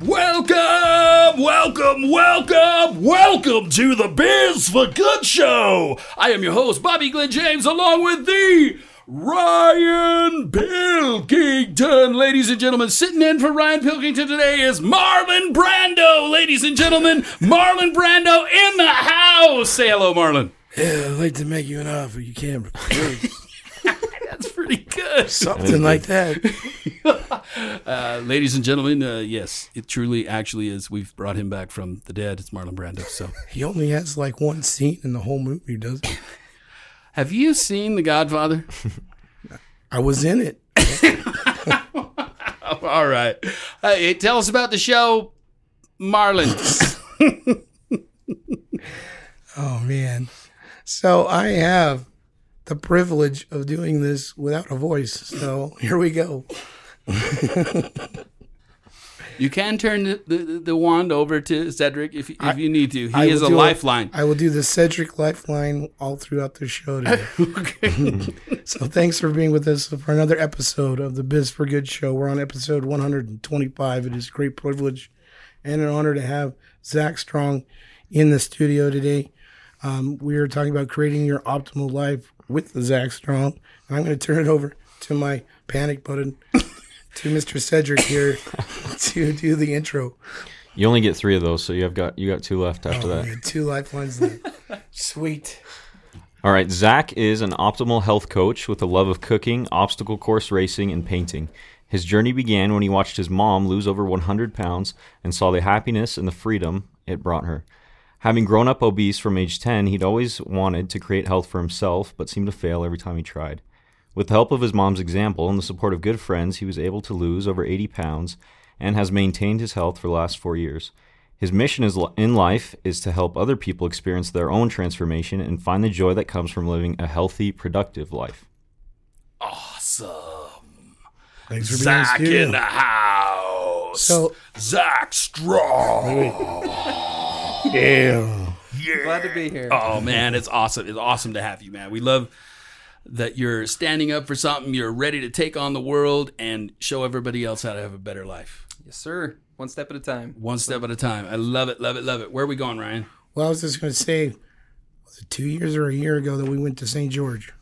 Welcome, welcome, welcome, welcome to the Biz for Good Show. I am your host, Bobby Glenn James, along with the Ryan Pilkington. Ladies and gentlemen, sitting in for Ryan Pilkington today is Marlon Brando. Ladies and gentlemen, Marlon Brando in the house. Say hello, Marlon. Yeah, I'd like to make you an offer you can't pretty good. Something like that. Uh, ladies and gentlemen, uh, yes, it truly actually is. We've brought him back from the dead. It's Marlon Brando. So, He only has like one scene in the whole movie, does he? have you seen The Godfather? I was in it. All right. Hey, tell us about the show, Marlon. Oh man. So I have the privilege of doing this without a voice. So here we go. You can turn the, the, the wand over to Cedric if, if you need to. He I is a lifeline. I will do the Cedric lifeline all throughout the show today. so thanks for being with us for another episode of the Biz for Good show. We're on episode 125. It is a great privilege and an honor to have Zach Strong in the studio today. Um, we are talking about creating your optimal life with the Zach Strong. And I'm going to turn it over to my panic button to Mr. Cedric here to do the intro. You only get three of those, so you have got you got two left after Oh, that. we two lifelines there. Sweet. All right, Zach is an optimal health coach with a love of cooking, obstacle course racing, and painting. His journey began when he watched his mom lose over 100 pounds and saw the happiness and the freedom it brought her. Having grown up obese from age 10, he'd always wanted to create health for himself, but seemed to fail every time he tried. With the help of his mom's example and the support of good friends, he was able to lose over 80 pounds and has maintained his health for the last four years. His mission is, in life is to help other people experience their own transformation and find the joy that comes from living a healthy, productive life. awesome. Thanks for being Zach in the in the house. So- Zach Strong. Yeah. Glad to be here. Oh man, it's awesome. It's awesome to have you, man. We love that you're standing up for something. You're ready to take on the world and show everybody else how to have a better life. Yes, sir. One step at a time. One step at a time. I love it, love it, love it. Where are we going, Ryan? Well, I was just going to say, was it two years or a year ago that we went to St. George?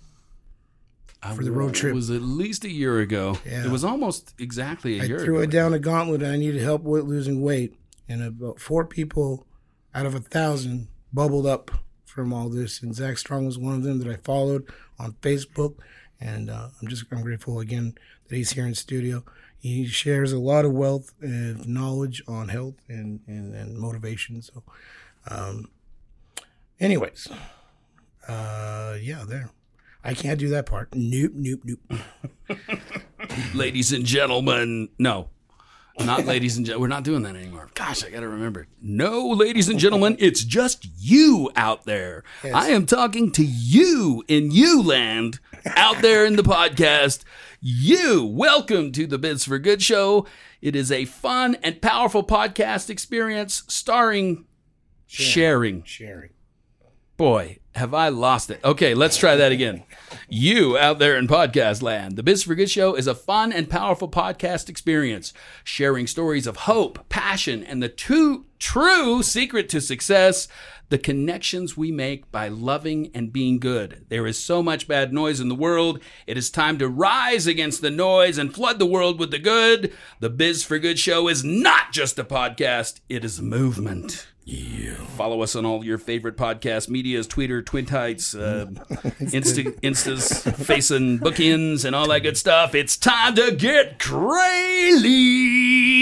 For the road trip. It was at least a year ago. Yeah. It was almost exactly a I year I threw ago. it down a gauntlet and I needed help with losing weight. And about four people out of a thousand bubbled up from all this. And Zach Strong was one of them that I followed on Facebook. And uh, I'm just I'm grateful again that he's here in studio. He shares a lot of wealth and knowledge on health and, and, and motivation. So, um, anyways, uh, yeah, there. I can't do that part. Nope, nope, nope. ladies and gentlemen. No, not ladies and gentlemen. We're not doing that anymore. Gosh, I got to remember. No, ladies and gentlemen, it's just you out there. I am talking to you in you land out there in the podcast. You, welcome to the Biz for Good show. It is a fun and powerful podcast experience starring sharing. Sharing. Boy, have I lost it. Okay, let's try that again. You out there in podcast land, the Biz for Good Show is a fun and powerful podcast experience, sharing stories of hope, passion, and the two true secret to success the connections we make by loving and being good. There is so much bad noise in the world. It is time to rise against the noise and flood the world with the good. The Biz for Good Show is not just a podcast, it is a movement. Follow us on all your favorite podcast medias Twitter, Twin Tights, uh, Insta, Instas, Facing, Bookends, and all that good stuff. It's time to get crazy.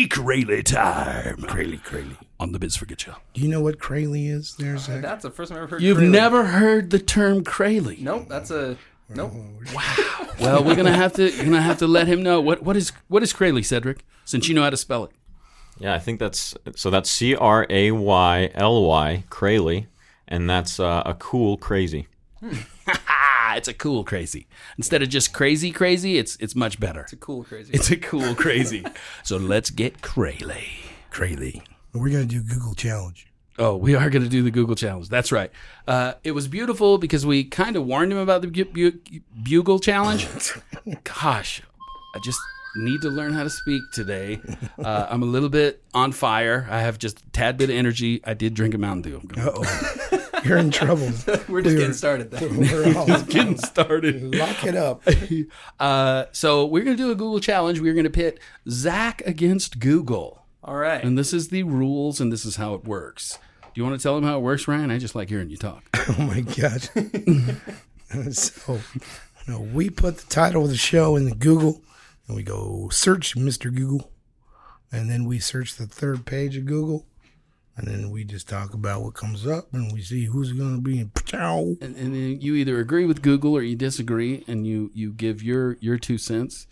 Crazy time. Crazy, crazy. On the Biz for Good Show. Do you know what Crayley is there, Zach? That's the first time I've ever heard. You've Crayley. never heard the term Crazy. Nope. That's a nope. Wow. Well, we're gonna have to you're gonna have to let him know what what is what is Crazy, Cedric, since you know how to spell it. Yeah, I think that's so. That's C R A Y L Y, Crayley, and that's uh, a cool crazy. It's a cool crazy. Instead of just crazy crazy, it's it's much better. It's a cool crazy. It's a cool crazy. so let's get crazy. Crazy. We're gonna do Google challenge. Oh, we are going to do the Google challenge. That's right. Uh, it was beautiful because we kind of warned him about the bu- bu- bugle challenge. Gosh, I just need to learn how to speak today. Uh, I'm a little bit on fire. I have just a tad bit of energy. I did drink a Mountain Dew. Oh, you're in trouble. We're just getting started then. We're all getting started. lock it up. Uh, so we're going to do a Google challenge. We're going to pit Zach against Google. All right. And this is the rules and this is how it works. Do you want to tell them how it works, Ryan? I just like hearing you talk. Oh my god. so, you know, we put the title of the show in the Google, and we go search Mr. Google, and then we search the third page of Google, and then we just talk about what comes up, and we see who's going to be in. and, and then you either agree with Google or you disagree, and you you give your your two cents,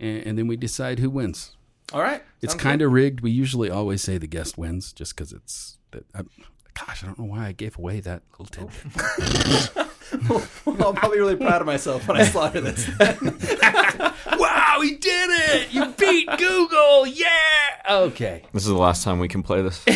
and, and then we decide who wins. All right. It's kind of rigged. We usually always say the guest wins, just because it's that. I, gosh, I don't know why I gave away that little tidbit. well, I'll probably be really proud of myself when I slaughter this. wow, he did it! You beat Google! Yeah. Okay. This is the last time we can play this.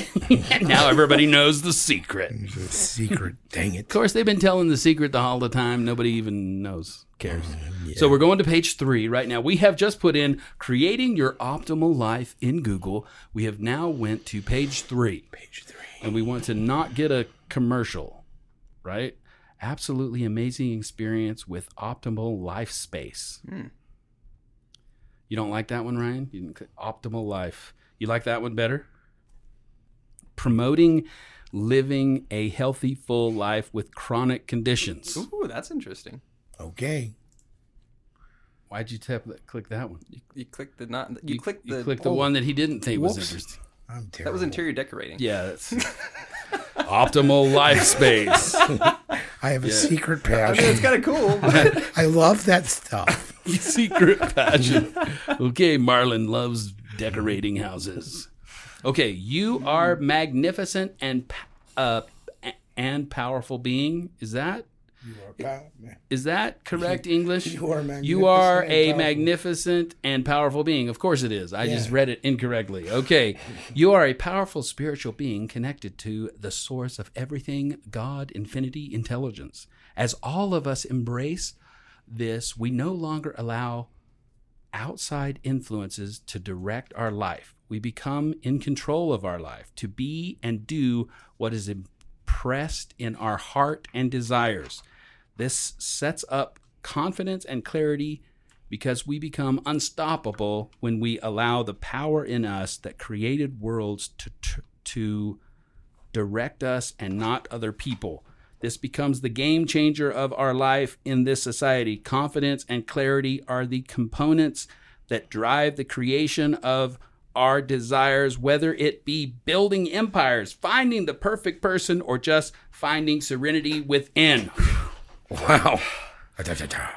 Now everybody knows the secret. It's a secret. Dang it. Of course, they've been telling the secret the all the time. Nobody even knows, cares. Uh, so we're going to page three right now. We have just put in creating your optimal life in Google. We have now went to page three. Page three. And we want to not get a commercial, right? Absolutely amazing experience with optimal life space. Hmm. You don't like that one, Ryan? You didn't optimal life. You like that one better? Promoting living a healthy, full life with chronic conditions. Ooh, that's interesting. Okay. Why'd you tap that, click that one? You, you clicked the not. You, clicked the. You clicked the oh, one that he didn't think was interesting. I'm terrible. that was interior decorating. Yeah, that's optimal life space. I have a secret I mean, passion. it's kind of cool. I love that stuff. Secret passion. Okay, Marlon loves decorating houses. Okay, you are magnificent and uh, and powerful being. Is that is that correct English? You are You are magnificent a powerful. magnificent and powerful being. Of course it is. I just read it incorrectly. Okay. You are a powerful spiritual being connected to the source of everything God, infinity, intelligence. As all of us embrace this, we no longer allow outside influences to direct our life. We become in control of our life to be and do what is impressed in our heart and desires. This sets up confidence and clarity because we become unstoppable when we allow the power in us that created worlds to, to, direct us and not other people. This becomes the game changer of our life in this society. Confidence and clarity are the components that drive the creation of our desires, whether it be building empires, finding the perfect person, or just finding serenity within. Wow. What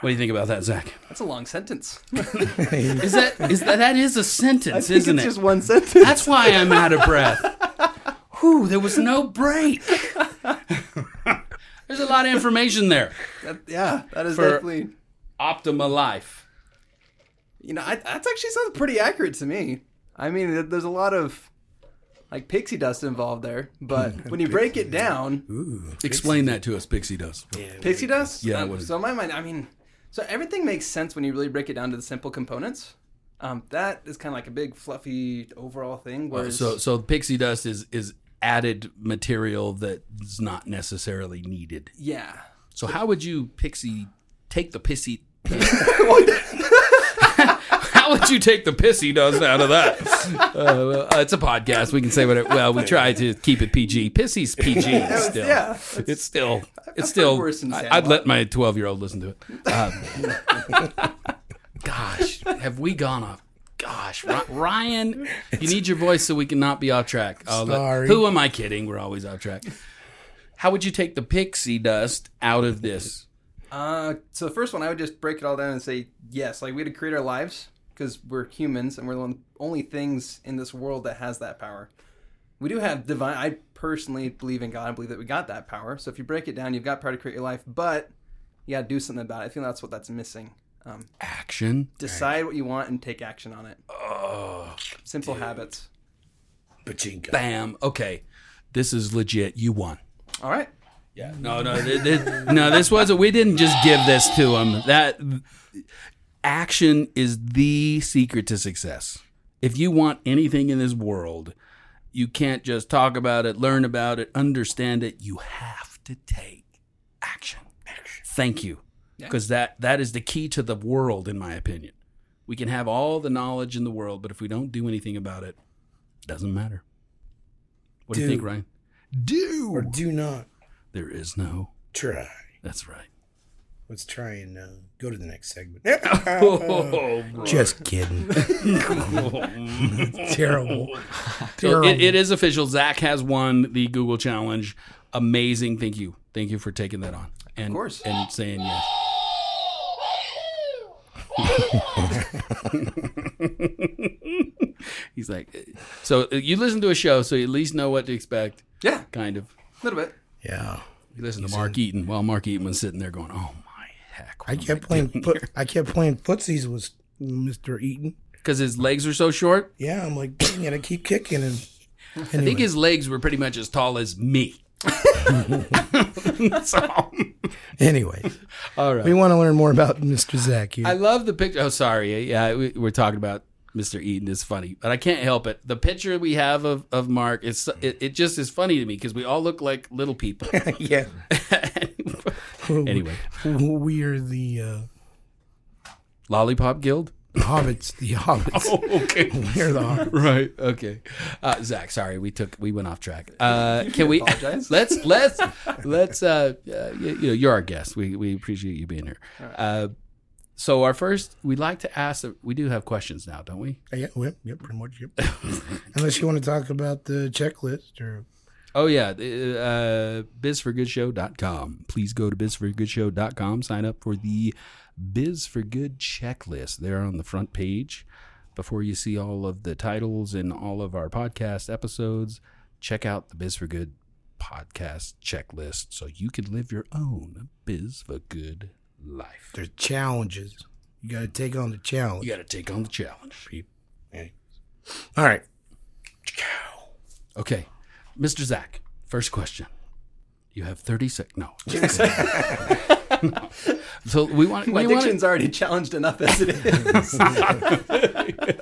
do you think about that, Zach? That's a long sentence. Is that is that that is a sentence, think isn't it's it? just one sentence. That's why I'm out of breath. Whew, there was no break. There's a lot of information there. That- yeah, that is For- definitely. Optima life. You know, I, that's actually sounds pretty accurate to me. I mean, there's a lot of like pixie dust involved there, but when you break it down, Explain that to us, Pixie does. pixie dust. Yeah, Um, so in my mind, I mean, so everything makes sense when you really break it down to the simple components. Um, that is kind of like a big fluffy overall thing. Whereas, So so pixie dust is is added material that's not necessarily needed. yeah, So how would you pixie take the pissy How would you take the pissy dust out of that? Uh, well, it's a podcast. We can say what. It, well, we try to keep it PG. Pissy's PG still. yeah, It's still. It's still. worse than I, I'd let my twelve-year-old listen to it. Um, gosh, have we gone off? Gosh, Ryan, you need your voice so we can not be off track. Oh, let- Sorry. who am I kidding? We're always off track. How would you take the pixie dust out of this? Uh, so the first one, I would just break it all down and say yes. Like we had to create our lives. Because we're humans and we're the only things in this world that has that power. We do have divine. I personally believe in God. I believe that we got that power. So if you break it down, you've got power to create your life, but you got to do something about it. I think that's what that's missing. Um, Action. decide what you want and take action on it. Oh, Simple habits. Pachinko. Bam. Okay. This is legit. You won. All right. Yeah. No, no, th- th- no. This wasn't. We didn't just give this to him. That action is the secret to success. If you want anything in this world, you can't just talk about it, learn about it, understand it. You have to take action. action. Thank you, because that that is the key to the world, in my opinion. We can have all the knowledge in the world, but if we don't do anything about it, it doesn't matter. What do you think, Ryan? Do Or do not there is no. try. That's right. Let's try and uh, go to the next segment. Oh, Just kidding. Terrible. So Terrible. it, it is official. Zach has won the Google challenge. Amazing. Thank you. Thank you for taking that on. And, course. And saying yes. He's like, so you listen to a show, so you at least know what to expect. Yeah, Kind of. a little bit. yeah. You listen to Mark Eaton while Mark Eaton was sitting there going, "Oh my heck!" I kept playing. Foot, I kept playing footsies with Mr. Eaton. because his legs were so short. Yeah, I'm like, dang it, I keep kicking and. I think his legs were pretty much as tall as me. so, Anyway, all right. we want to learn more about Mr. Zach here. I love the picture. Oh, sorry. Yeah, we, we're talking about Mr. Eaton. It's funny, but I can't help it. The picture we have of, of Mark, it's it, it just is funny to me because we all look like little people. yeah. anyway, We are the uh, Lollipop Guild. hobbits. The hobbits. Oh, okay. We're the hobbits. Right. Okay. Uh, Zach, sorry, we took we went off track. Uh, can we Apologize. let's let's let's uh, uh you, you know you're our guest. We we appreciate you being here. Uh, so our first, we'd like to ask. We do have questions now, don't we? Yeah, well, yep, pretty much. Yep. Unless you want to talk about the checklist or Oh yeah, uh, bizforgoodshow.com. Please go to bizforgoodshow.com. Sign up for the Biz for Good checklist. There on the front page. Before you see all of the titles and all of our podcast episodes, check out the Biz for Good podcast checklist so you can live your own Biz for Good life. there's challenges. You got to take on the challenge. You got to take on the challenge. All right. Okay, Mr. Zach. First question. You have thirty seconds. No. so we want. My we want addiction's already challenged enough as it is.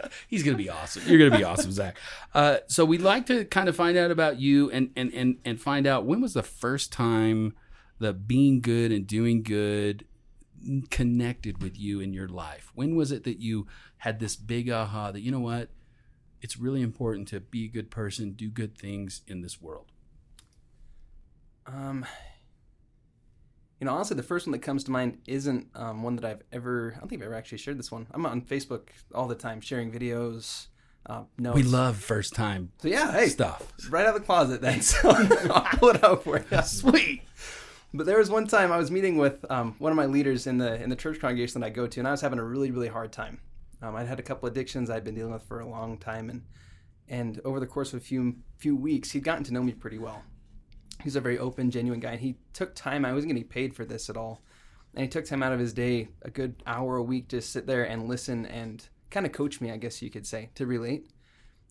He's gonna be awesome. You're gonna be awesome, Zach. Uh, so we'd like to kind of find out about you and and and and find out when was the first time that being good and doing good connected with you in your life. When was it that you had this big aha that you know what? It's really important to be a good person, do good things in this world. Um, you know, honestly, the first one that comes to mind isn't um, one that I've ever. I don't think I've ever actually shared this one. I'm on Facebook all the time, sharing videos, uh, notes. We love first time So yeah, hey, stuff. right out of the closet then. So I'll pull it out for you. Sweet. But there was one time I was meeting with um, one of my leaders in the in the church congregation that I go to, and I was having a really really hard time. Um, I'd had a couple addictions I'd been dealing with for a long time, and and over the course of a few few weeks, he'd gotten to know me pretty well. He's a very open, genuine guy, and he took time. I wasn't getting paid for this at all, and he took time out of his day, a good hour a week, to sit there and listen and kind of coach me, I guess you could say, to relate.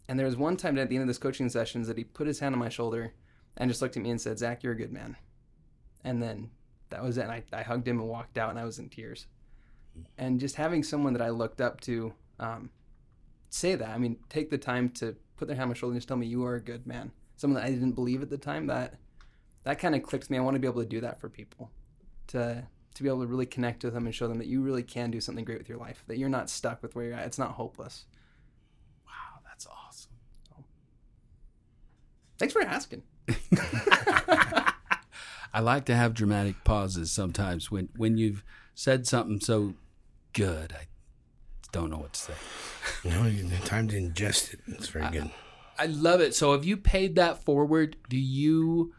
And there was one time at the end of this coaching sessions that he put his hand on my shoulder and just looked at me and said, "Zach, you're a good man." And then that was it. And I, I hugged him and walked out, and I was in tears. And just having someone that I looked up to um, say that, I mean, take the time to put their hand on my shoulder and just tell me you are a good man. Someone that I didn't believe at the time. That that kind of clicked me. I want to be able to do that for people, to to be able to really connect with them and show them that you really can do something great with your life. That you're not stuck with where you're at. It's not hopeless. Wow, that's awesome. Thanks for asking. I like to have dramatic pauses sometimes when when you've said something so good. I don't know what to say. No, know, time to ingest it. It's very good. I love it. So, have you paid that forward? Do you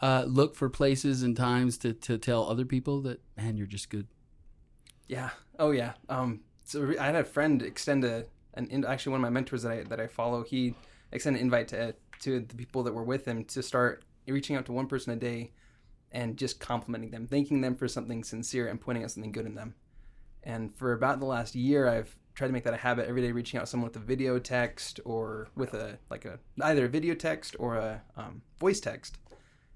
uh, look for places and times to, to tell other people that man, you're just good? Yeah. Oh yeah. Um, so I had a friend extend a an in, actually one of my mentors that I that I follow. He extended an invite to to the people that were with him to start reaching out to one person a day and just complimenting them, thanking them for something sincere and pointing out something good in them. And for about the last year, I've tried to make that a habit every day, reaching out to someone with a video text or with a like a either a video text or a um, voice text,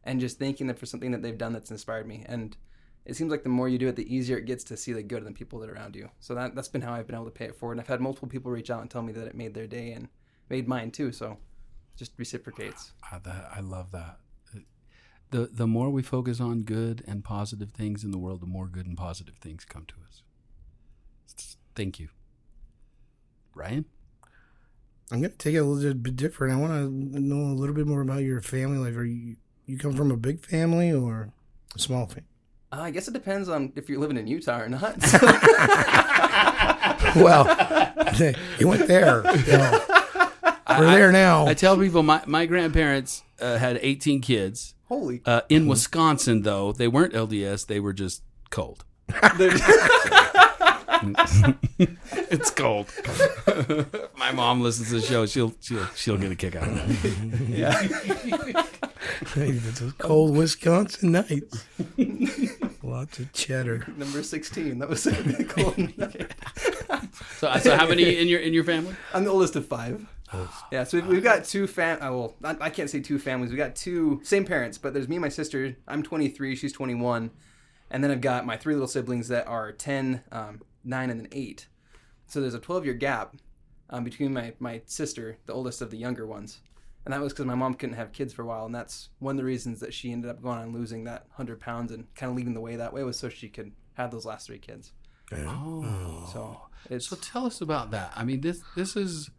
and just thanking them for something that they've done that's inspired me. And it seems like the more you do it, the easier it gets to see the good in the people that are around you. So that that's been how I've been able to pay it forward. And I've had multiple people reach out and tell me that it made their day and made mine too. So just reciprocates. I, that, I love that. The the more we focus on good and positive things in the world, the more good and positive things come to us. Thank you, Ryan. I'm gonna take it a little bit different. I want to know a little bit more about your family. life. are you you come from a big family or a small family? Uh, I guess it depends on if you're living in Utah or not. well, you went there. You know. We're there now. I tell people my, my grandparents uh, had 18 kids. Holy! Uh, in Wisconsin, though, they weren't LDS, they were just cold. it's cold. my mom listens to the show. She'll she'll she'll get a kick out of it. yeah. Hey, it's a cold Wisconsin night. Lots of cheddar. Number sixteen. That was a cold night. So, so how many in your in your family? I'm the oldest of five. Yeah, so we've, we've got two fam. Uh, well, I, I can't say two families. We got two same parents, but there's me and my sister. I'm 23. She's 21, and then I've got my three little siblings that are 10, um, 9, and then 8. So there's a 12 year gap um, between my my sister, the oldest of the younger ones, and that was because my mom couldn't have kids for a while, and that's one of the reasons that she ended up going on losing that 100 pounds and kind of leading the way that way was so she could have those last three kids. Oh, So it's so tell us about that. I mean, this this is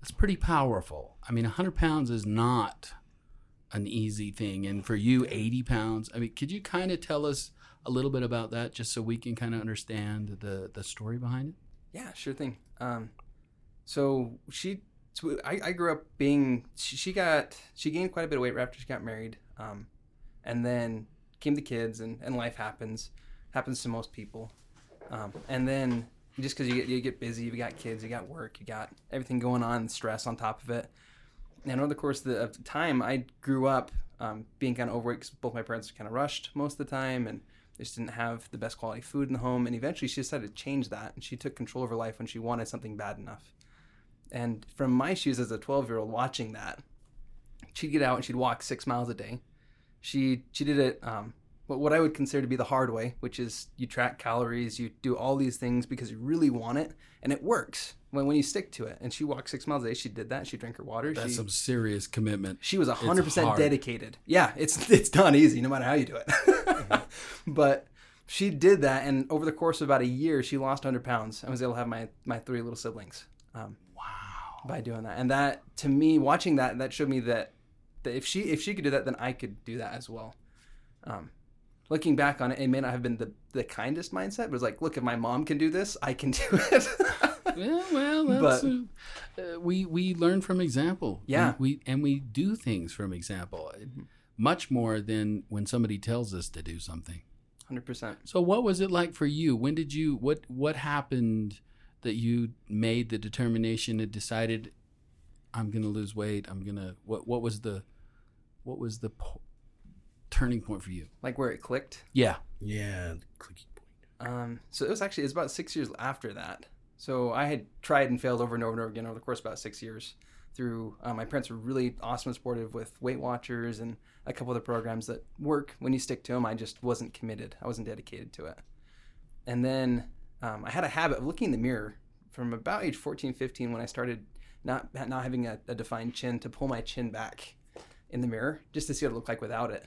it's pretty powerful. I mean, 100 pounds is not an easy thing, and for you, 80 pounds. I mean, could you kind of tell us a little bit about that, just so we can kind of understand the the story behind it? Yeah, sure thing. Um, so she, I, I grew up being. She, she got she gained quite a bit of weight right after she got married, um, and then came the kids, and, and life happens, happens to most people, um, and then just because you get you get busy, you got kids, you got work, you got everything going on, stress on top of it, and over the course of the, of the time, I grew up um, being kind of overweight because both my parents were kind of rushed most of the time, and they just didn't have the best quality food in the home. And eventually, she decided to change that, and she took control of her life when she wanted something bad enough. And from my shoes as a 12 year old watching that, she'd get out and she'd walk six miles a day. She she did it um, what what I would consider to be the hard way, which is you track calories, you do all these things because you really want it, and it works when when you stick to it. And she walked six miles a day. She did that. She drank her water. That's she, some serious commitment. she was hundred percent dedicated. Yeah, it's it's not easy, no matter how you do it. but she did that, and over the course of about a year, she lost hundred pounds and was able to have my my three little siblings. Um, wow! By doing that, and that to me, watching that, that showed me that that if she if she could do that, then I could do that as well. Um, looking back on it, it may not have been the the kindest mindset, but it was like, look, if my mom can do this, I can do it. Yeah, well, that's, But- uh, uh, we we learn from example. Yeah. we, we and we do things from example, much more than when somebody tells us to do something. Hundred percent. So, what was it like for you? When did you what what happened that you made the determination and decided I'm going to lose weight? I'm gonna what what was the what was the turning point for you? Like where it clicked. Yeah, Yeah, clicky point. Um, so it was actually it was about six years after that. So I had tried and failed over and over and over again over the course of about six years. Through um, my parents were really awesome and supportive with Weight Watchers and a couple other programs that work when you stick to them. I just wasn't committed. I wasn't dedicated to it. And then um, I had a habit of looking in the mirror from about age 14, 15 when I started not not having a, a defined chin to pull my chin back in the mirror just to see what it looked like without it.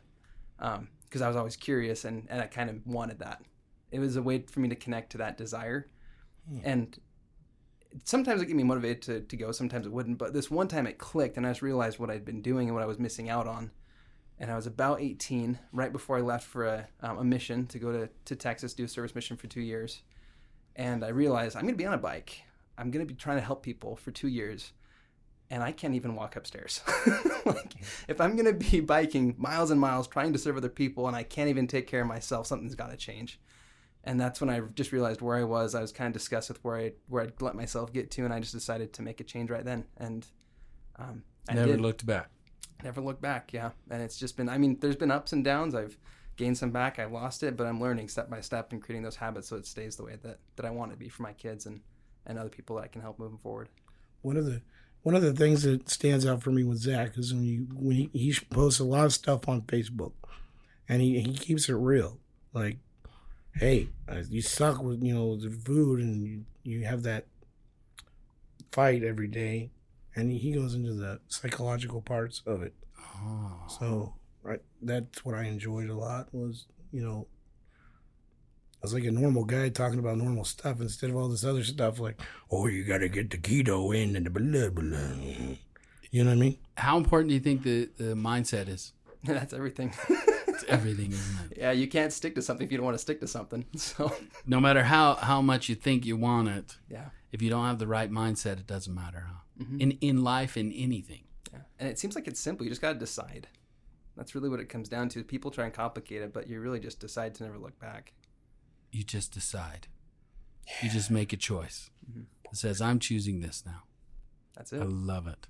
Because I was always curious and, and I kind of wanted that. It was a way for me to connect to that desire. And sometimes it get me motivated to, to go, sometimes it wouldn't. But this one time it clicked and I just realized what I'd been doing and what I was missing out on. And I was about 18, right before I left for a, um, a mission to go to, to Texas, do a service mission for two years. And I realized I'm going to be on a bike. I'm going to be trying to help people for two years. And I can't even walk upstairs. like, if I'm going to be biking miles and miles trying to serve other people and I can't even take care of myself, something's got to change. and that's when I just realized where I was. I was kind of disgusted with where I where I'd let myself get to, and I just decided to make a change right then. And um, I Never did. looked back. Never looked back. Yeah, and it's just been. I mean, there's been ups and downs. I've gained some back. I lost it, but I'm learning step by step and creating those habits so it stays the way that that I want it to be for my kids and and other people that I can help moving forward. one of the one of the things that stands out for me with Zach is when you when he, he posts a lot of stuff on Facebook, and he he keeps it real. Like, hey, you suck with you know the food, and you you have that fight every day, and he goes into the psychological parts of it. Oh. So right, that's what I enjoyed a lot was you know. I was like a normal guy talking about normal stuff instead of all this other stuff like, oh, you got to get the keto in and the blah, blah, blah. You know what I mean? How important do you think the, the mindset is? that's everything. It's everything, isn't it? yeah, you can't stick to something if you don't want to stick to something. So No matter how, how much you think you want it, yeah, if you don't have the right mindset, it doesn't matter. Huh? Mm-hmm. In in life, in anything. yeah. And it seems like it's simple. You just got to decide. That's really what it comes down to. People try and complicate it, but you really just decide to never look back. You just decide. You just make a choice. It says, "I'm choosing this now." That's it. I love it.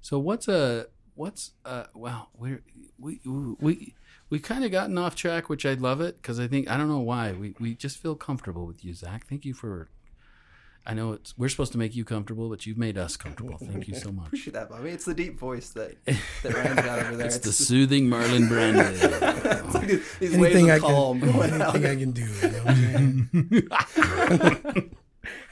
So what's a what's uh wow we're we we we kind of gotten off track, which I love it because I think I don't know why we we just feel comfortable with you, Zach. Thank you for. I know it's we're supposed to make you comfortable, but you've made us comfortable. Thank you so much. Appreciate that, Bobby. It's the deep voice that that Ryan's got over there. It's the just- soothing Marlon Brando. it's like these, these Anything I calm can, going out. anything I can do. You know I'm?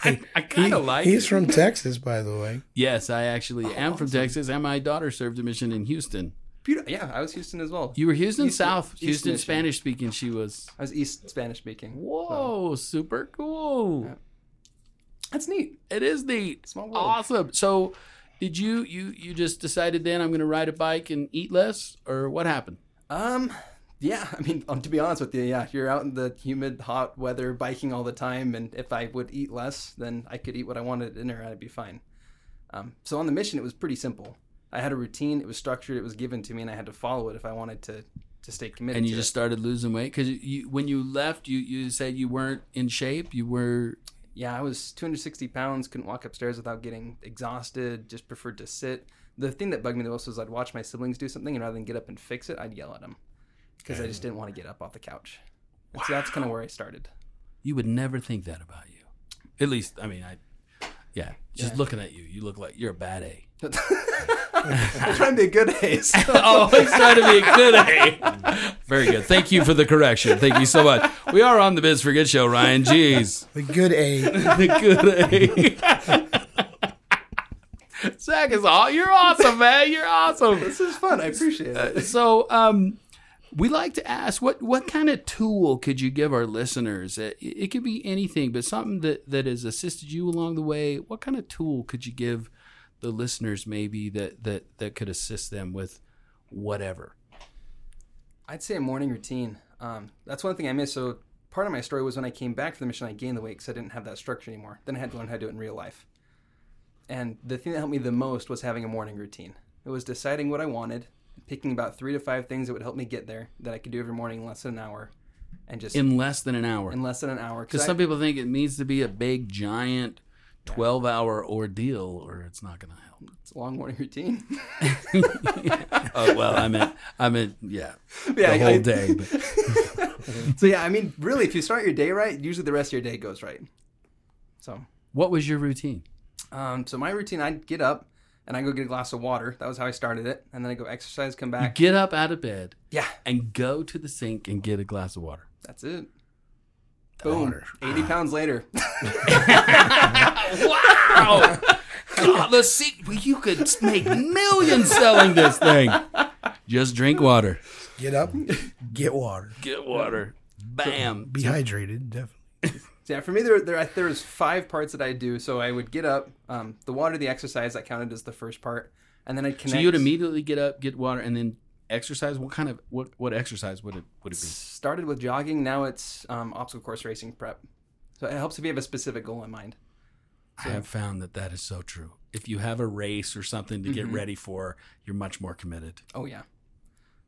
I, I kind of like. He's it. from Texas, by the way. Yes, I actually oh, am from Texas, and my daughter served a mission in Houston. Beautiful. Yeah, I was Houston as well. You were Houston, Houston- South, East Houston, Spanish speaking. She was. I was East Spanish speaking. Whoa, super cool. Yeah. That's neat. It is neat. Small world. Awesome. So, did you you you just decided then I'm going to ride a bike and eat less, or what happened? Um, yeah. I mean, um, to be honest with you, yeah, you're out in the humid, hot weather, biking all the time, and if I would eat less, then I could eat what I wanted at dinner, I'd be fine. Um, so on the mission, it was pretty simple. I had a routine. It was structured. It was given to me, and I had to follow it if I wanted to to stay committed. And you just it. started losing weight because you when you left, you you said you weren't in shape. You were. Yeah, I was 260 pounds. Couldn't walk upstairs without getting exhausted. Just preferred to sit. The thing that bugged me the most was I'd watch my siblings do something, and rather than get up and fix it, I'd yell at them because I just didn't want to get up off the couch. And So that's kind of where I started. You would never think that about you. At least, I mean, I. Yeah, just Yeah. looking at you, you look like you're a bad A. I'm trying to be a good ace. Always trying to be a good A. Very good. Thank you for the correction. Thank you so much. We are on the Biz for Good show, Ryan. Jeez. The good A. The good A. Zach is all. You're awesome, man. You're awesome. this is fun. I appreciate it. So, um, we like to ask what what kind of tool could you give our listeners? It, it could be anything, but something that that has assisted you along the way. What kind of tool could you give the listeners maybe that that that could assist them with whatever? I'd say a morning routine. Um, that's one thing I missed. So part of my story was when I came back from the mission, I gained the weight because I didn't have that structure anymore. Then I had to learn how to do it in real life. And the thing that helped me the most was having a morning routine. It was deciding what I wanted, picking about three to five things that would help me get there that I could do every morning in less than an hour, and just in, In less than an hour. In less than an hour. Because some people think it needs to be a big, giant, twelve-hour ordeal, or it's not going to help. it's a long morning routine. oh well, I meant, I meant, yeah, yeah, the whole I- day. So yeah, I mean, really, if you start your day right, usually the rest of your day goes right. So what was your routine? Um, so my routine, I'd get up and I go get a glass of water. That was how I started it. And then I go exercise, come back. Get up out of bed Yeah, and go to the sink and get a glass of water. that's it. Boom. 80 pounds later. Wow! God, the seat you could make millions selling this thing. Just drink water. Get up, get water. Get water. Bam. Be hydrated, definitely. So yeah, for me, there, there, there was five parts that I do. So I would get up, um, the water, the exercise, that counted as the first part. And then I'd connect. So you would immediately get up, get water, and then exercise. What kind of what what exercise would it would it be? started with jogging. Now it's um, obstacle course racing prep. So it helps if you have a specific goal in mind. I have found that that is so true. If you have a race or something to get ready for, you're much more committed. Oh yeah.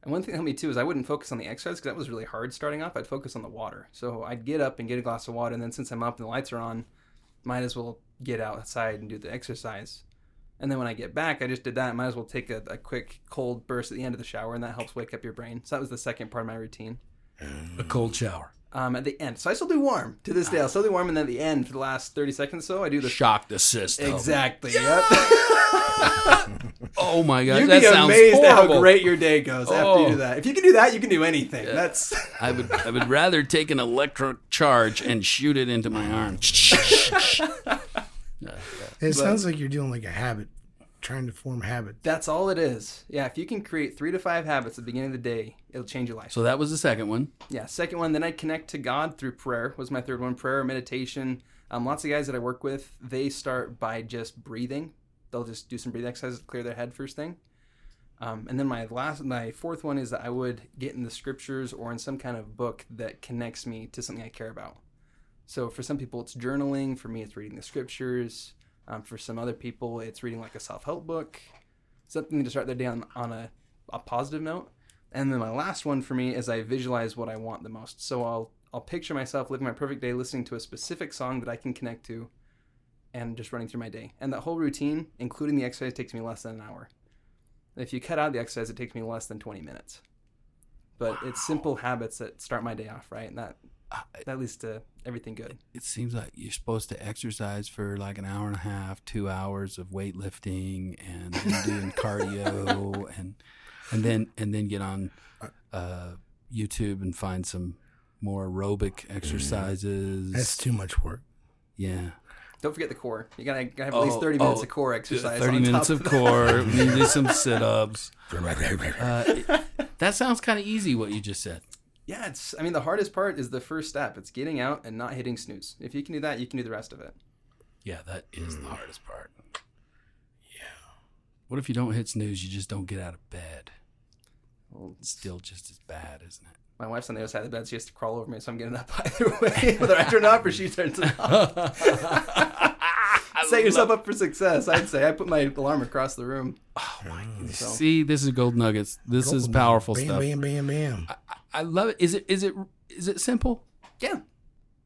And one thing that helped me too is I wouldn't focus on the exercise because that was really hard starting off. I'd focus on the water. So I'd get up and get a glass of water, and then since I'm up and the lights are on, might as well get outside and do the exercise. And then when I get back, I just did that. I Might as well take a, a quick cold burst at the end of the shower, and that helps wake up your brain. So that was the second part of my routine. A cold shower. Um, at the end, so I still do warm to this day. I'll still do warm, and then at the end for the last thirty seconds, or so I do the Shock the system. exactly. Yep. Oh my god, You'd that be sounds amazed at horrible. how great your day goes after Oh. you do that. If you can do that, you can do anything. That's I would I would rather take an electric charge and shoot it into my arm. It sounds like you're doing like a habit, trying to form habits. that's all it is. Yeah, if you can create three to five habits at the beginning of the day, it'll change your life. so that was the second one. Yeah, second one, then I connect to God through prayer was my third one. Prayer, meditation. Um, lots of guys that I work with, they start by just breathing. They'll just do some breathing exercises to clear their head first thing. Um, and then my last, my fourth one is that I would get in the scriptures or in some kind of book that connects me to something I care about. So for some people, it's journaling. For me, it's reading the scriptures. Um, for some other people, it's reading like a self-help book, something to start their day on, on a, a positive note. And then my last one for me is I visualize what I want the most. So I'll I'll picture myself living my perfect day, listening to a specific song that I can connect to, and just running through my day. And that whole routine, including the exercise, takes me less than an hour. If you cut out the exercise, it takes me less than 20 minutes. But it's simple habits that start my day off right, and that that leads to everything good. It seems like you're supposed to exercise for like an hour and a half, two hours of weightlifting and then doing cardio and and then and then get on uh, YouTube and find some more aerobic exercises. That's too much work. yeah. Don't forget the core. You gotta, gotta have at least Oh, 30 minutes oh, of core exercise. 30 on minutes top of core. we need to do some sit ups. Uh, that sounds kind of easy, what you just said. Yeah, it's. I mean, the hardest part is the first step. It's getting out and not hitting snooze. If you can do that, you can do the rest of it. Yeah, that is the hmm. hardest part. Yeah. What if you don't hit snooze? You just don't get out of bed. Well, It's still just as bad, isn't it? my wife's on the other side of the bed. So She has to crawl over me, so I'm getting up either way. Whether I turn it off or she turns it off. Set yourself up for success. I'd say I put my alarm across the room. Oh hmm. So See, this is gold nuggets. This is Golden. powerful bam, stuff. Bam, bam, bam. I love it. Is it is it is it simple? yeah,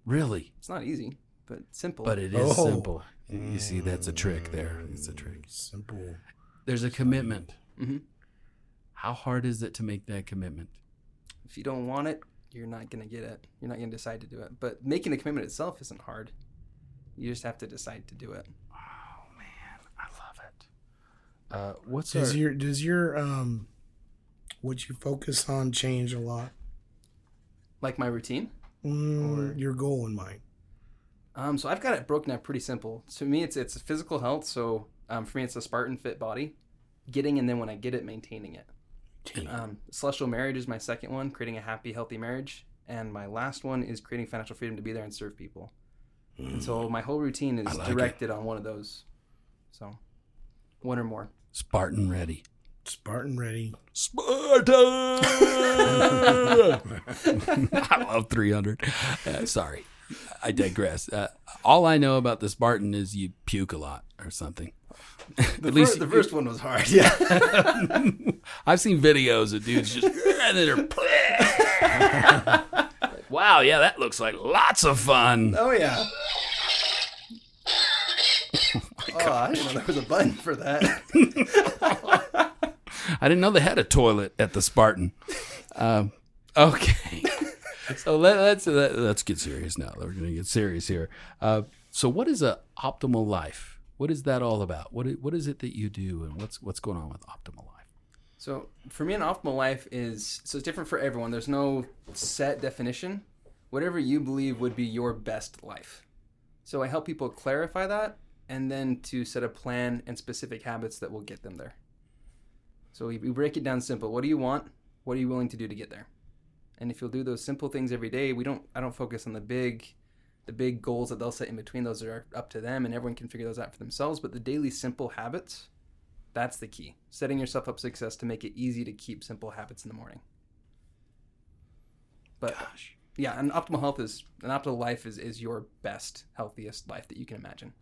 Really? it's not easy, but simple. But it is Oh. simple. You see, that's a trick there. It's a trick. Simple. There's a commitment. Mhm. How hard is it to make that commitment? if you don't want it, you're not gonna get it. You're not gonna decide to do it. But making the commitment itself isn't hard. You just have to decide to do it. Oh man, I love it. Uh, what's Does our, your does your um what you focus on change a lot? Like my routine. Mm, your goal in mind. Um, so I've got it broken up pretty simple. To me, it's it's physical health. So um, for me, it's a Spartan fit body, getting and then when I get it, maintaining it. Um, celestial marriage is my second one, creating a happy, healthy marriage, and my last one is creating financial freedom to be there and serve people. And so my whole routine is like it. directed on one of those. So one or more. Spartan ready? Spartan ready. Sparta! I love 300. Uh, sorry, I digress. Uh, all I know about the Spartan is you puke a lot or something. The, At least fir- the first one was hard. Yeah. I've seen videos of dudes just and then they're Like, wow, yeah, that looks like lots of fun. oh yeah. Oh, I didn't know there was a button for that. I didn't know they had a toilet at the Spartan. Um, okay, so let, let's let, let's get serious now. We're going to get serious here. Uh, so, what is a optimal life? What is that all about? What is, what is it that you do, and what's what's going on with optimal life? So for me, an optimal life is so it's different for everyone. There's no set definition. Whatever you believe would be your best life. So I help people clarify that and then to set a plan and specific habits that will get them there. So we, break it down simple. What do you want? What are you willing to do to get there? And if you'll do those simple things every day, we don't. I don't focus on the big, the big goals that they'll set in between. Those are up to them, and everyone can figure those out for themselves. But the daily simple habits, that's the key. Setting yourself up success to make it easy to keep simple habits in the morning. But yeah, an optimal health is an optimal life is, is your best, healthiest life that you can imagine.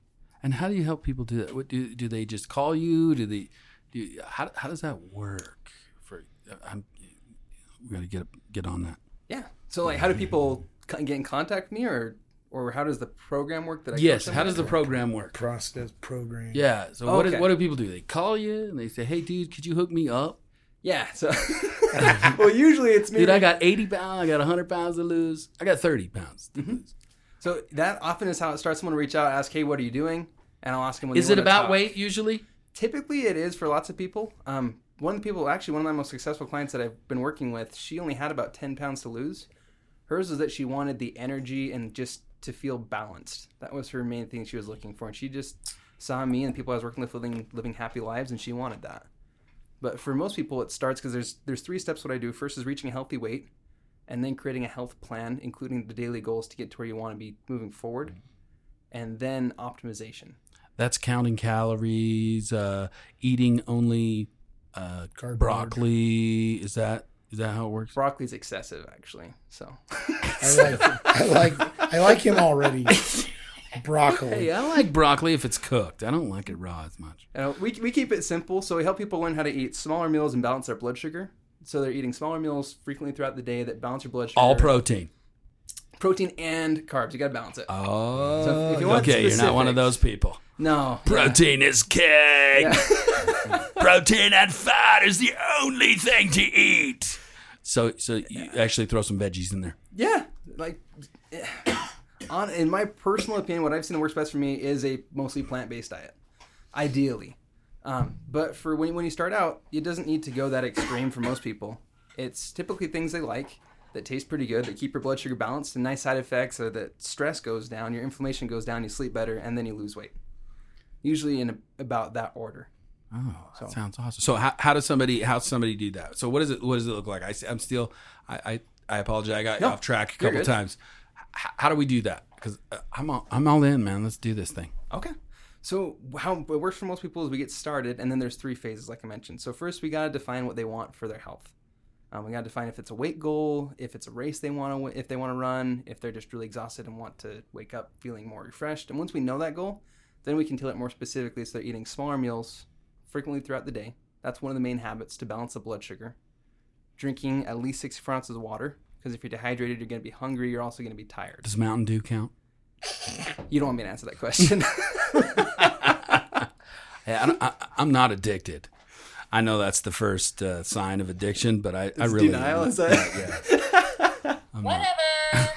And how do you help people do that? What do do they just call you? Do they do? How how does that work? For uh, I'm We got to get get on that. Yeah. So like, how do people get in contact with me, or or how does the program work? That I Yes. How does the program work? Process program. Yeah. So what, is, Okay. what do people do? They call you and they say, "Hey, dude, could you hook me up? Yeah. So well, usually it's me. Dude, I got 80 pounds. I got 100 pounds to lose. I got 30 pounds. To mm-hmm. lose. So that often is how it starts. Someone will reach out, ask, "Hey, what are you doing?" And I'll ask them. When Is they it wanna about talk. weight usually? Typically, it is for lots of people. Um, one of the people, actually, one of my most successful clients that I've been working with, she only had about ten pounds to lose. Hers was that she wanted the energy and just to feel balanced. That was her main thing she was looking for, and she just saw me and people I was working with living living happy lives, and she wanted that. But for most people, it starts because there's there's three steps. What I do first is reaching a healthy weight, and then creating a health plan, including the daily goals to get to where you want to be moving forward, and then optimization. That's counting calories, uh, eating only uh, Cardboard. broccoli. Is that is that how it works? Broccoli's excessive, actually. So I like, I like, I like him already. Broccoli. Hey, I like broccoli if it's cooked. I don't like it raw as much. You know, we, we keep it simple, so we help people learn how to eat smaller meals and balance their blood sugar. So they're eating smaller meals frequently throughout the day that balance your blood sugar. All protein. Protein and carbs. You got to balance it. Oh, So if you want okay. You're not one of those people. no, Protein is king. Protein and fat is the only thing to eat. So, so you actually throw some veggies in there. yeah, like eh, on in my personal opinion, what I've seen works best for me is a mostly plant based diet, ideally. Um, but for when when you start out, it doesn't need to go that extreme for most people. It's typically things they like that taste pretty good, that keep your blood sugar balanced, and nice side effects are that stress goes down, your inflammation goes down, you sleep better, and then you lose weight. Usually in a, about that order. Oh, that sounds awesome. So, how, how does somebody how does somebody do that? So, what does it what does it look like? I, I'm still I, I I apologize. I got No, off track a couple times. H- how do we do that? Because uh, I'm all, I'm all in, man. Let's do this thing. Okay. So how it works for most people is we get started, and then there's three phases, like I mentioned. So first, we gotta define what they want for their health. Um, we gotta define if it's a weight goal, if it's a race they want to, if they want to run, if they're just really exhausted and want to wake up feeling more refreshed. And once we know that goal, then we can tell it more specifically. So they're eating smaller meals frequently throughout the day. That's one of the main habits to balance the blood sugar. Drinking at least six ounces of water, because if you're dehydrated, you're gonna be hungry. You're also gonna be tired. Does Mountain Dew count? You don't want me to answer that question. Yeah, I, I, I'm not addicted. I know that's the first uh, sign of addiction, but I, I really Denial is that?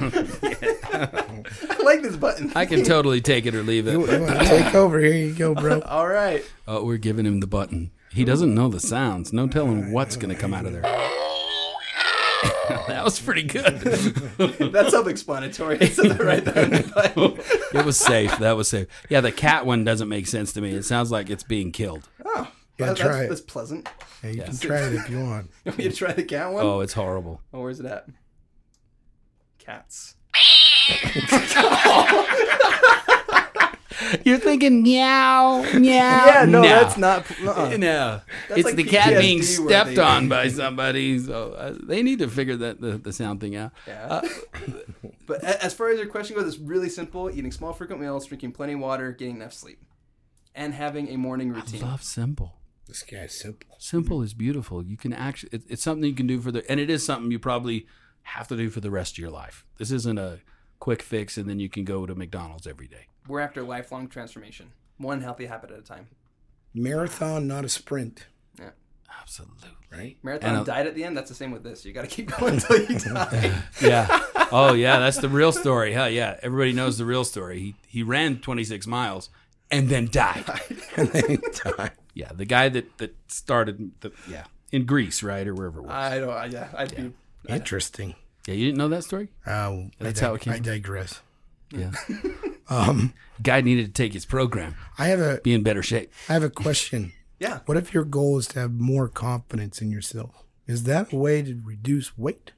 I like this button. I can totally take it or leave it. you want to take over? Here you go, bro. All right. Oh, we're giving him the button. He doesn't know the sounds. No telling what's going to come out of there. that was pretty good. That's self-explanatory. It right there on the button. it was safe. That was safe. Yeah, the cat one doesn't make sense to me. It sounds like it's being killed. Oh, Yeah, that- try that's, it. that's pleasant. Yeah, you can try it if you want. You want me to try the cat one? Oh, it's horrible. Oh, where's it at? Cats. You're thinking meow, meow. Yeah, no, that's not. Uh-uh. No, That's it's like the cat being worthy. stepped on by somebody. So uh, they need to figure that the, the sound thing out. Yeah. but as far as your question goes, it's really simple: eating small, frequent meals, drinking plenty of water, getting enough sleep, and having a morning routine. I Love simple. This guy's simple. Simple is beautiful. You can actually, it, it's something you can do for the, and it is something you probably have to do for the rest of your life. This isn't a quick fix and then you can go to McDonald's every day. We're after a lifelong transformation, one healthy habit at a time. Marathon, not a sprint. Yeah. Absolutely. Right? Marathon And a- diet at the end. That's the same with this. You got to keep going until you die. Yeah. Oh, yeah. That's the real story. Hell yeah. Everybody knows the real story. He he ran 26 miles and then died. And then die. Yeah. The guy that that started. The, yeah. In Greece, right, or wherever it was. I don't. I, yeah, I'd be. Interesting. yeah. You didn't know that story? Uh, That's I, how it came. I digress. Yeah. Um, Guy needed to take his program, I have a be in better shape. I have a question. Yeah. What if your goal is to have more confidence in yourself? Is that a way to reduce weight?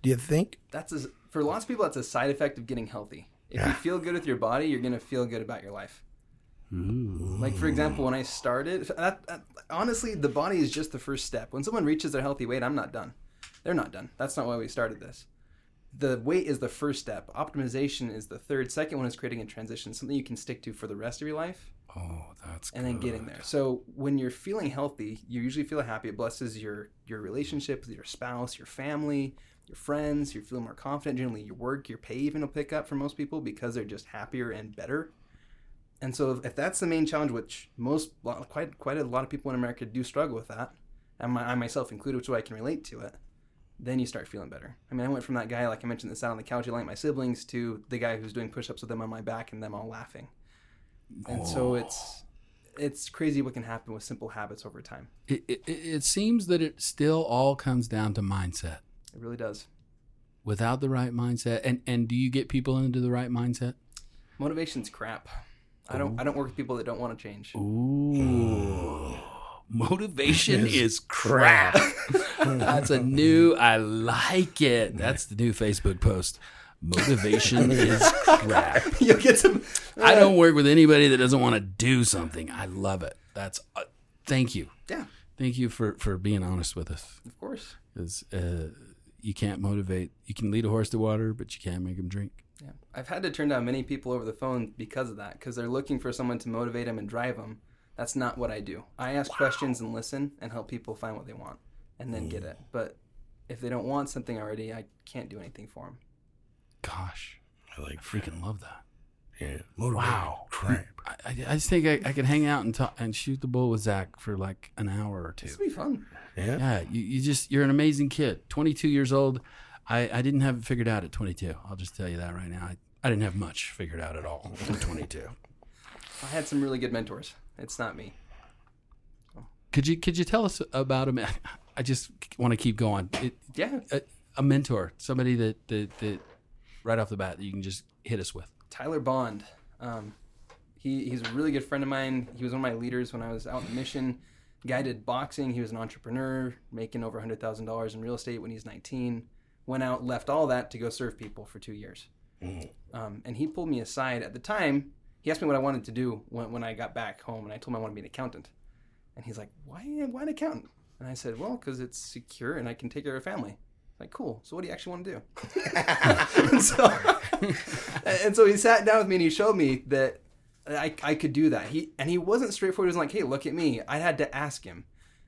Do you think? That's a, for lots of people. That's a side effect of getting healthy. If you feel good with your body, you're gonna feel good about your life. Mm. Like for example, when I started, honestly, the body is just the first step. When someone reaches their healthy weight, I'm not done. They're not done. That's not why we started this. the weight is the first step. Optimization is the third. Second one is creating a transition, something you can stick to for the rest of your life, Oh, that's and then getting there. So when you're feeling healthy, you usually feel happy. It blesses your your relationship with your spouse, your family, your friends. You feel more confident. Generally, your work, your pay even will pick up for most people because they're just happier and better. And so if, if that's the main challenge, which most quite quite a lot of people in America do struggle with that, and my, I myself included, which is why I can relate to it. Then you start feeling better. I mean, I went from that guy, like I mentioned, that sat on the couch yelling at my siblings, to the guy who's doing push-ups with them on my back and them all laughing. And so it's it's crazy what can happen with simple habits over time. It, it, it seems that it still all comes down to mindset. It really does. Without the right mindset, and and do you get people into the right mindset? Motivation's crap. I don't I don't work with people that don't want to change. Ooh. Motivation is crap. That's a new, I like it. That's the new Facebook post. Motivation is crap. You'll get some. I don't work with anybody that doesn't want to do something. I love it. That's, uh, thank you. Yeah, Thank you for, for being honest with us. of course. Because uh, you can't motivate, you can lead a horse to water, but you can't make him drink. Yeah, I've had to turn down many people over the phone because of that. Because they're looking for someone to motivate them and drive them. That's not what I do. I ask questions and listen and help people find what they want, and then get it. But if they don't want something already, I can't do anything for them. Gosh, I like I freaking love that. yeah. Motivated. Wow. Crap. I, I I just think I, I could hang out and talk and shoot the bull with Zach for like an hour or two. This would be fun. Yeah. Yeah, you, you just you're an amazing kid. 22 years old. I, I didn't have it figured out at 22. I'll just tell you that right now. I, I didn't have much figured out at all at 22. I had some really good mentors. It's not me. Could you could you tell us about him? I just want to keep going. It, Yeah, a, a mentor, somebody that, that that right off the bat that you can just hit us with. Tyler Bond. Um, he, he's a really good friend of mine. He was one of my leaders when I was out in the mission. Guy did boxing. He was an entrepreneur, making over $100,000 in real estate when he was 19. Went out, left all that to go serve people for two years. Um, and he pulled me aside. At the time, he asked me what I wanted to do when, when I got back home, and I told him I wanted to be an accountant. And he's like, "Why? Why an accountant?" And I said, "Well, because it's secure and I can take care of a family." Like, cool. So, what do you actually want to do? and, so, and so he sat down with me and he showed me that I, I could do that. He and he wasn't straightforward. He was like, "Hey, look at me." I had to ask him.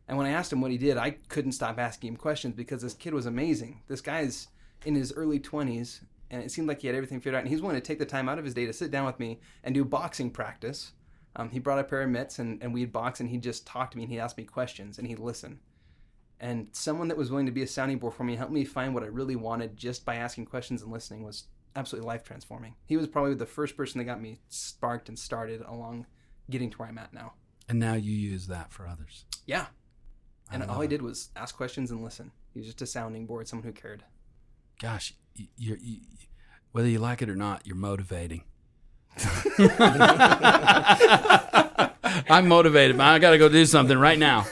And when I asked him what he did, I couldn't stop asking him questions because this kid was amazing. This guy's in his early 20s, and it seemed like he had everything figured out. And he's willing to take the time out of his day to sit down with me and do boxing practice. Um, he brought a pair of mitts, and, and we'd box, and he'd just talk to me, and he'd ask me questions, and he'd listen. And someone that was willing to be a sounding board for me, help me find what I really wanted just by asking questions and listening was absolutely life transforming. He was probably the first person that got me sparked and started along getting to where I'm at now. And now you use that for others. Yeah. And love all he did was ask questions and listen. He was just a sounding board, someone who cared. Gosh, you're, you, whether you like it or not, you're motivating. I'm motivated, man. I got to go do something right now.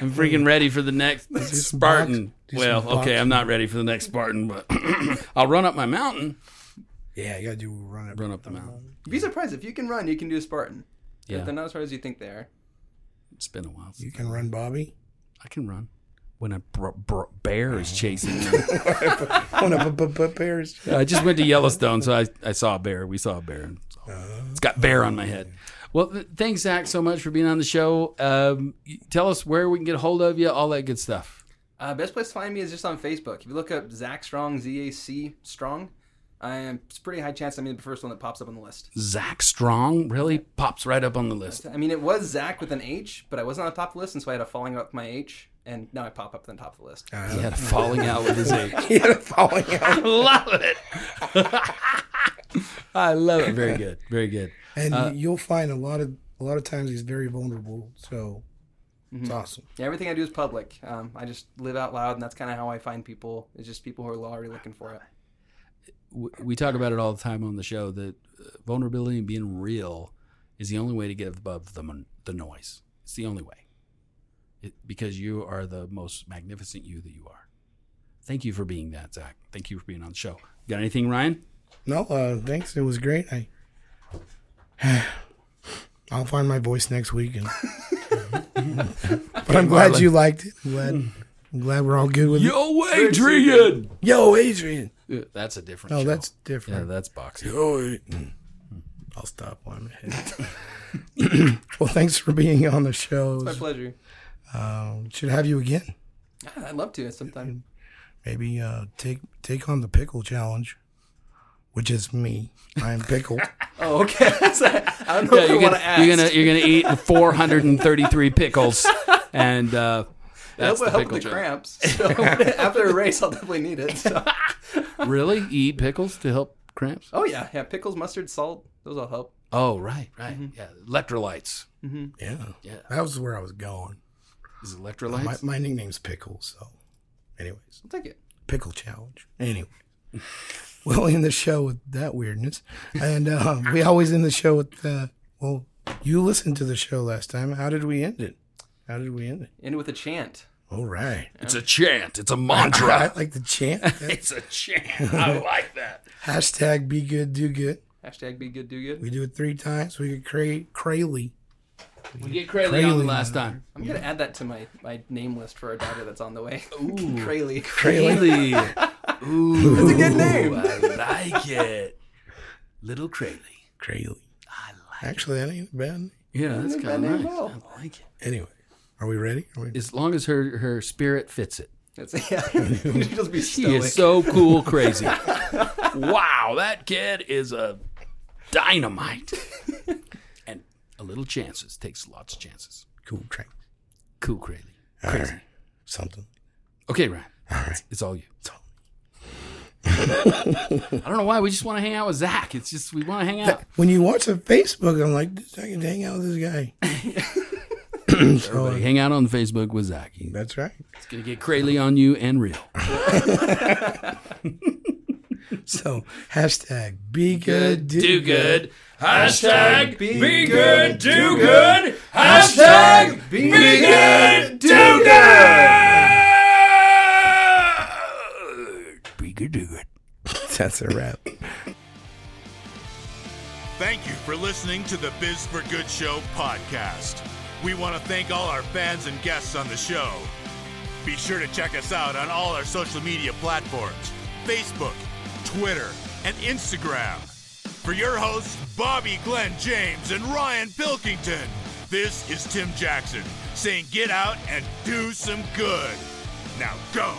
I'm freaking ready for the next Spartan. Well, okay, I'm not ready for the next Spartan, but I'll run up my mountain. Yeah, you gotta do run up. Run up the mountain. Be surprised if you can run, you can do a Spartan. Yeah. They're not as hard as you think they are. It's been a while. You can run, Bobby. I can run when a br- br- bear is chasing me. One of the bears. I just went to Yellowstone, so I, I saw a bear. We saw a bear. and so It's got bear on my head. Well, th- thanks, Zach, so much for being on the show. Um, y- tell us where we can get a hold of you, all that good stuff. Uh, best place to find me is just on Facebook. If you look up Zach Strong, Z A C Strong, I am. It's a pretty high chance I'm the first one that pops up on the list. Zach Strong really pops right up on the list. I mean, it was Zach with an H, but I wasn't on the top of the list, and so I had a falling out with my H, and now I pop up on the top of the list. Uh, he had a falling out with his age. He had a falling out. love it. I love it. Very good. Very good. And uh, you'll find a lot of a lot of times he's very vulnerable. So it's mm-hmm. awesome. Yeah, everything I do is public. Um, I just live out loud, and that's kind of how I find people. It's just people who are already looking for it. W- we talk about it all the time on the show that uh, vulnerability and being real is the only way to get above the the noise. It's the only way. It, because you are the most magnificent you that you are. Thank you for being that, Zach. Thank you for being on the show. Got anything, Ryan? No, uh, thanks. It was great. I I'll find my voice next week, and but I'm glad you liked it. I'm glad, I'm glad we're all good with it. Yo, Adrian! Yo, Adrian. Uh, That's a different. No, show. that's yeah, different. that's boxing. Oh. I'll stop one minute. well, thanks for being on the show. It's My pleasure. Um, should have you again. I'd love to sometime. Maybe uh, take take on the pickle challenge, which is me. I am pickle. Oh, okay. I don't know Yeah, if I you're want gonna, to ask. you're gonna you're gonna eat 433 pickles, and uh, that's That the will help with the joke. cramps. So after a race, I'll definitely need it. So. Really, you eat pickles to help cramps? Oh yeah, yeah. Pickles, mustard, salt. Those all help. Oh, right, right. Mm-hmm. Yeah, electrolytes. yeah, Yeah. that was where I was going. Is electrolytes? My, my nickname's Pickle. So, anyways, I'll take it. pickle challenge. Anyway, we'll end the show with that weirdness, and uh, we always end the show with uh, well, you listened to the show last time. How did we end it? How did we end it? End it with a chant. All right. it's a chant. It's a mantra. I like the chant. it's a chant. I like that. Hashtag be good, do good. Hashtag be good, do good. We do it three times. We get cray Crayley. We get Crayley on the last time. I'm gonna add that to my, my name list for our daughter that's on the way. Ooh, Crayley. Crayley. Ooh, It's a good name. I like it. Little Crayley. Crayley. I like. It. Actually, that ain't bad. Yeah, that's kind of name nice. I like it. Anyway, are we ready? Are we, As long as her her spirit fits it. It's, yeah. just be She is so cool, crazy. wow, that kid is a dynamite. and a little chances takes lots of chances. cool train. Cool, Crayley. All Crazy. right. Something. Okay, Ryan. All right. It's all you. It's all- I don't know why we just want to hang out with Zach. It's just we want to hang out. When you watch the Facebook, I'm like, I can hang out with this guy. Everybody oh. hang out on Facebook with Zach. He's That's right. It's gonna get Crayley on you and real. So hashtag be good, do, good. Hashtag be good, do good. Hashtag be good, do good. Be good, do good. That's a wrap. Thank you for listening to the Biz for Good Show podcast. We want to thank all our fans and guests on the show. Be sure to check us out on all our social media platforms Facebook, Twitter, and Instagram. For your hosts, Bobby Glenn James and Ryan Pilkington, this is Tim Jackson saying get out and do some good. Now go